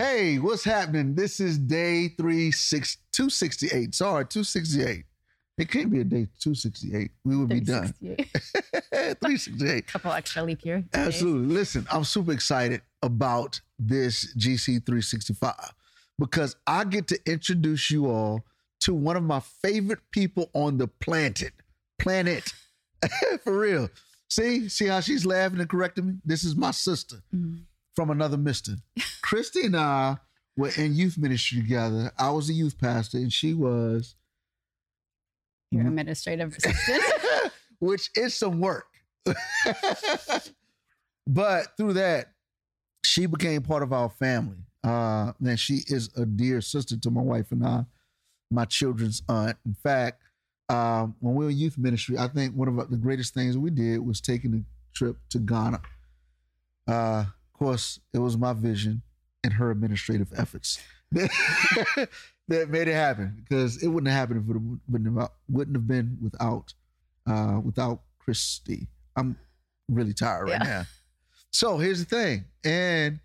Hey, what's happening? This is day three six two sixty eight. Sorry, two sixty eight. It can't be a day two sixty eight. We would be done. 368. Three sixty eight. Couple extra leap year. days. Absolutely. Listen, I'm super excited about this GC 365 because I get to introduce you all to one of my favorite people on the planet. Planet. For real. See, see how she's laughing and correcting me? This is my sister Mhm. From another mister. Christy and I were in youth ministry together. I was a youth pastor and she was Your administrative assistant. which is some work. but through that, she became part of our family. Uh, and she is a dear sister to my wife and I, my children's aunt. In fact, um, when we were in youth ministry, I think one of the greatest things we did was taking a trip to Ghana. Uh, course, it was my vision and her administrative efforts that made it happen because it wouldn't have happened if it wouldn't have, wouldn't have been without uh, without Christy. I'm really tired right Yeah. now. So here's the thing, and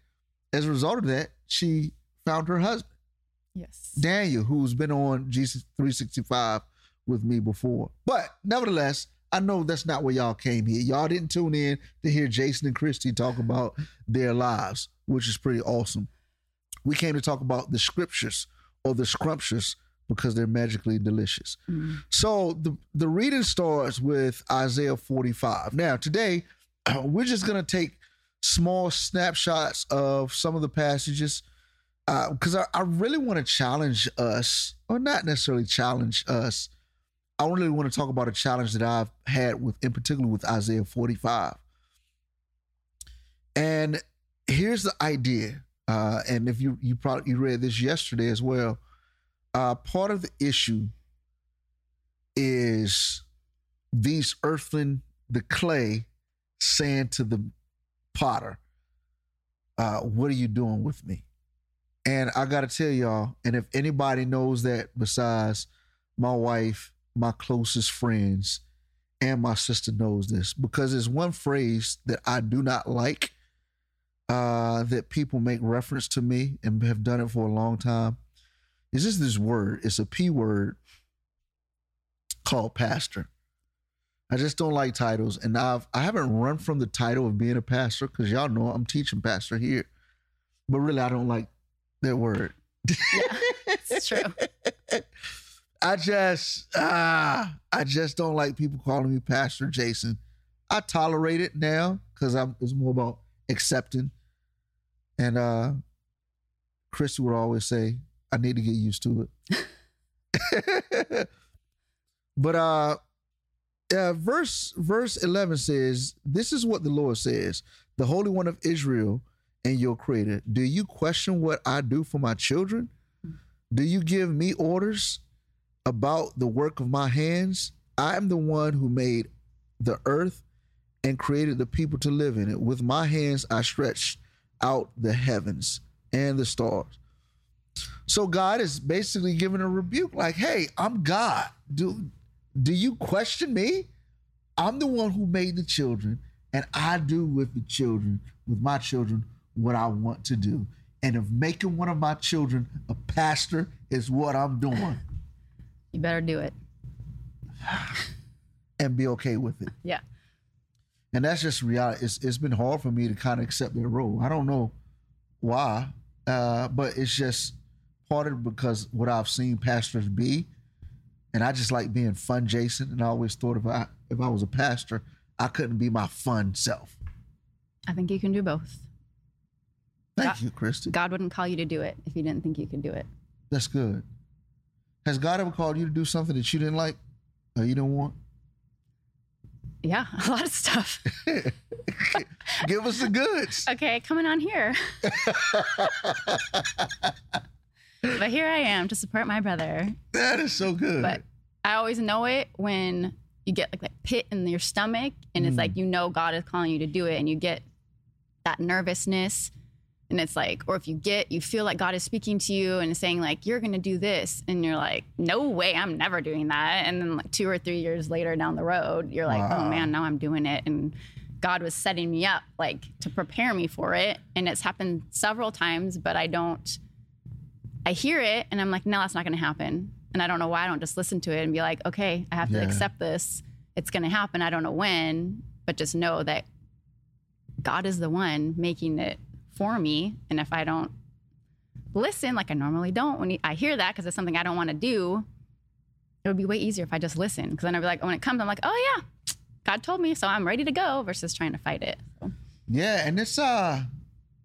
as a result of that, she found her husband yes. Daniel, who's been on Jesus 365 with me before. But nevertheless, I know that's not where y'all came here. Y'all didn't tune in to hear Jason and Christy talk about their lives, which is pretty awesome. We came to talk about the scriptures or the scrumptious because they're magically delicious. Mm. So the, the reading starts with Isaiah 45. Now, today, we're just going to take small snapshots of some of the passages because I, I really want to challenge us, or not necessarily challenge us. I really want to talk about a challenge that I've had with, in particular, with Isaiah 45. And here's the idea. Uh, and if you you probably you read this yesterday as well, uh, part of the issue is these earthling, the clay, saying to the potter, uh, "What are you doing with me?" And I got to tell y'all, and if anybody knows that besides my wife, my closest friends, and my sister knows this, because there's one phrase that I do not like uh, that people make reference to me and have done it for a long time. Is just this word? It's a P word called pastor. I just don't like titles, and I've I haven't run from the title of being a pastor because y'all know I'm teaching pastor here, but really I don't like that word. Yeah, it's true. I just ah, I just don't like people calling me Pastor Jason. I tolerate it now because I'm it's more about accepting. And uh Christy would always say, I need to get used to it. but uh uh, verse verse 11 says, This is what the Lord says, the Holy One of Israel and your creator. Do you question what I do for my children? Do you give me orders about the work of my hands? I am the one who made the earth and created the people to live in it. With my hands, I stretched out the heavens and the stars. So God is basically giving a rebuke like, hey, I'm God. Do, do you question me? I'm the one who made the children, and I do with the children, with my children, what I want to do. And if making one of my children a pastor is what I'm doing, You better do it. and be okay with it. Yeah. And that's just reality. It's it's been hard for me to kind of accept that role. I don't know why, uh, but it's just part of because what I've seen pastors be, and I just like being fun, Jason. And I always thought if I if I was a pastor, I couldn't be my fun self. I think you can do both. Thank God- you, Christy. God wouldn't call you to do it if you didn't think you could do it. That's good. Has God ever called you to do something that you didn't like or you didn't want? Yeah, a lot of stuff. Give us the goods. Okay, coming on here. but here I am to support my brother. That is so good. But I always know it when you get like that pit in your stomach and it's Mm. like you know God is calling you to do it and you get that nervousness and it's like or if you get you feel like God is speaking to you and saying like you're going to do this and you're like no way I'm never doing that and then like 2 or 3 years later down the road you're like Wow. oh man now I'm doing it and God was setting me up like to prepare me for it and it's happened several times but I don't I hear it and I'm like, no, that's not going to happen. And I don't know why I don't just listen to it and be like, okay, I have Yeah. to accept this. It's going to happen. I don't know when, but just know that God is the one making it for me. And if I don't listen, like I normally don't, when I hear that because it's something I don't want to do, it would be way easier if I just listen. Because then I'd be like, when it comes, I'm like, oh yeah, God told me, so I'm ready to go versus trying to fight it. So, Yeah, and it's uh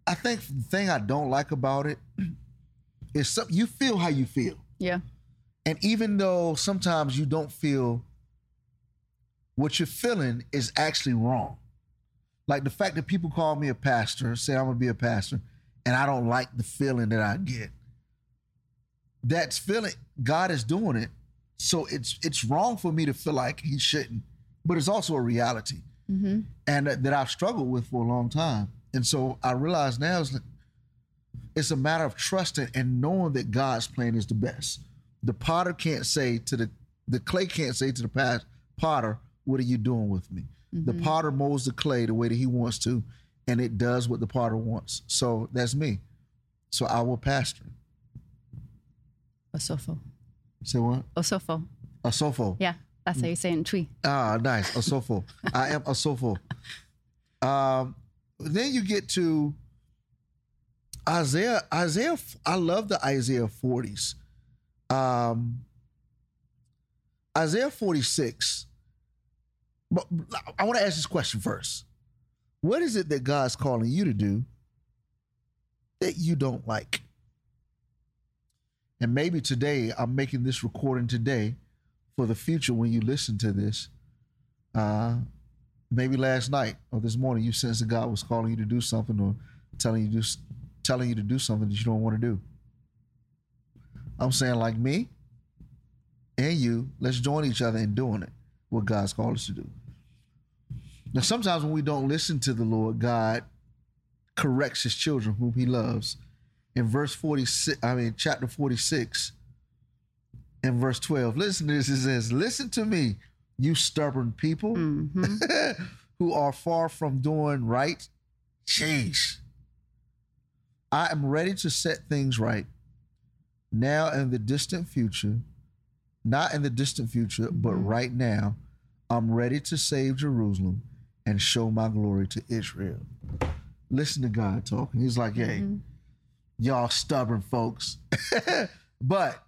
I think the thing I don't like about it is some you feel how you feel. yeah. And even though sometimes you don't feel what you're feeling is actually wrong. Like the fact that people call me a pastor, say I'm gonna be a pastor, and I don't like the feeling that I get. That's feeling God is doing it. So it's it's wrong for me to feel like he shouldn't. But it's also a reality Mm-hmm. and that, that I've struggled with for a long time. And so I realize now it's, it's a matter of trusting and knowing that God's plan is the best. The potter can't say to the the clay can't say to the potter, "What are you doing with me?" The potter molds the clay the way that he wants to, and it does what the potter wants. So that's me. So I will pastor. Osofo. Say what? Osofo. A sofo. Yeah, that's how you say it in Twi. Ah, nice. A sofo. I am a sofo. Um, then you get to Isaiah. Isaiah. I love the Isaiah 40s. Um, Isaiah 46. But I want to ask this question first. What is it that God's calling you to do that you don't like? And maybe today, I'm making this recording today for the future when you listen to this. Uh, maybe last night or this morning, you sensed that God was calling you to do something or telling you to telling you to do something that you don't want to do. I'm saying, like me and you, let's join each other in doing it, what God's called us to do. Now, sometimes when we don't listen to the Lord, God corrects his children whom he loves. In verse 46, I mean, chapter 46, and verse 12, listen to this. It says, Listen to me, you stubborn people Mm-hmm. who are far from doing right. Jeez. I am ready to set things right now in the distant future, not in the distant future, but right now. I'm ready to save Jerusalem and show my glory to Israel. Listen to God talking. He's like, hey, y'all stubborn folks. but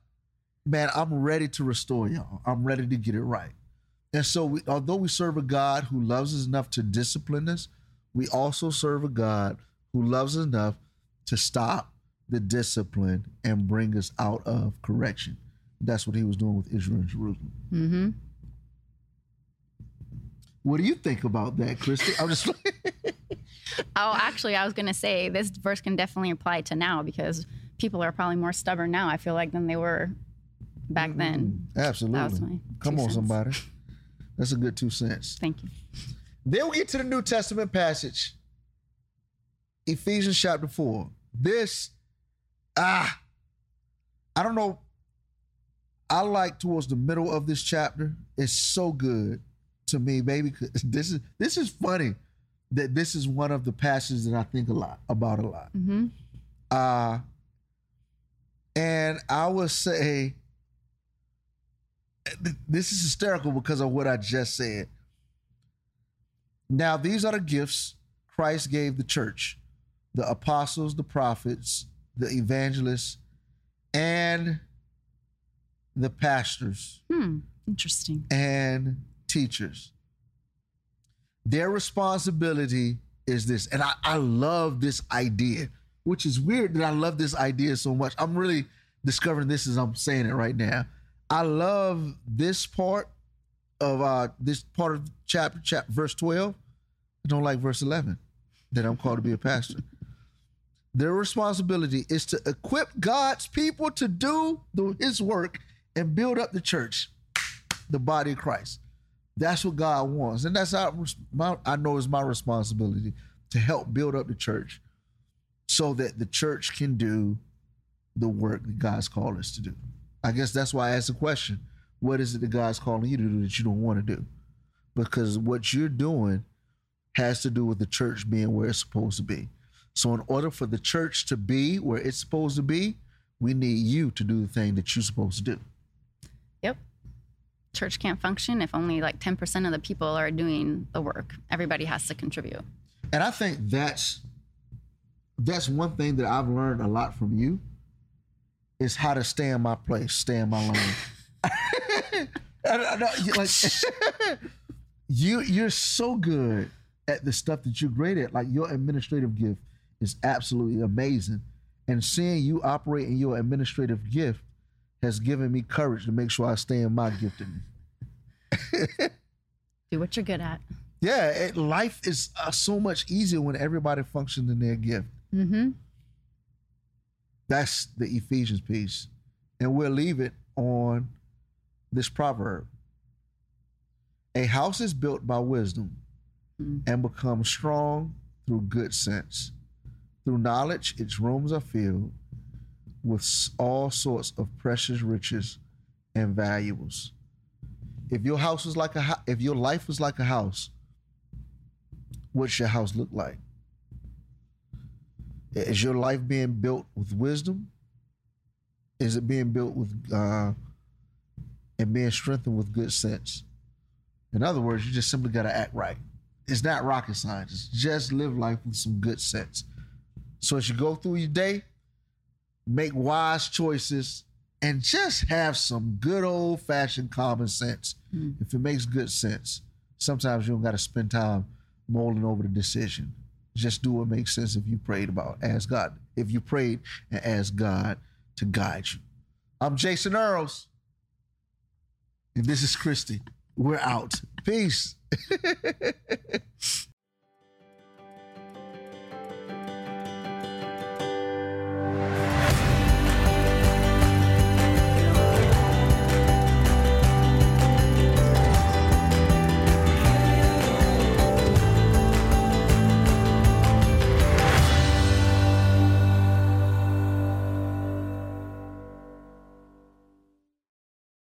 man, I'm ready to restore y'all. I'm ready to get it right. And so, we, although we serve a God who loves us enough to discipline us, we also serve a God who loves us enough to stop the discipline and bring us out of correction. That's what he was doing with Israel and Jerusalem. Mm-hmm. What do you think about that, Christy? I'm just Oh, actually, I was going to say this verse can definitely apply to now because people are probably more stubborn now, I feel like, than they were back then. absolutely. That was my Come on, cents. somebody. That's a good two cents. Thank you. Then we get to the New Testament passage, Ephesians chapter 4. This, ah, I don't know. I like towards the middle of this chapter. It's so good to me, baby. 'cause This is this is funny that this is one of the passages that I think a lot about a lot. Mm-hmm. Uh, and I would say th- this is hysterical because of what I just said. Now, these are the gifts Christ gave the church the apostles, the prophets, the evangelists, and the pastors Hmm. Interesting. and teachers. Their responsibility is this. And I, I love this idea, which is weird that I love this idea so much. I'm really discovering this as I'm saying it right now. I love this part of uh this part of chapter chapter verse 12. I don't like verse 11 that I'm called to be a pastor. Their responsibility is to equip God's people to do the, his work and build up the church, the body of Christ. That's what God wants. And that's how my, I know is my responsibility to help build up the church so that the church can do the work that God's called us to do. I guess that's why I asked the question what is it that God's calling you to do that you don't want to do? Because what you're doing has to do with the church being where it's supposed to be. So, in order for the church to be where it's supposed to be, we need you to do the thing that you're supposed to do. Church can't function if only like 10% of the people are doing the work. Everybody has to contribute. And I think that's that's one thing that I've learned a lot from you is how to stay in my place, stay in my lane. Like you you're so good at the stuff that you're great at. Like your administrative gift is absolutely amazing. And seeing you operate in your administrative gift has given me courage to make sure I stay in my giftedness. Do what you're good at. Yeah, it, life is uh, so much easier when everybody functions in their gift. Mm-hmm. That's the Ephesians piece. And we'll leave it on this proverb A house is built by wisdom and becomes strong through good sense. Through knowledge, its rooms are filled with all sorts of precious riches and valuables. If your house was like a if your life was like a house, what's your house look like? Is your life being built with wisdom? Is it being built with uh, and being strengthened with good sense? In other words, you just simply got to act right. It's not rocket science. It's just live life with some good sense. So as you go through your day, make wise choices and just have some good old fashioned common sense. Hmm. If it makes good sense, sometimes you don't got to spend time mulling over the decision. Just do what makes sense if you prayed about. Ask God. If you prayed and ask God to guide you. I'm Jason Earls. And this is Christy. We're out. Peace.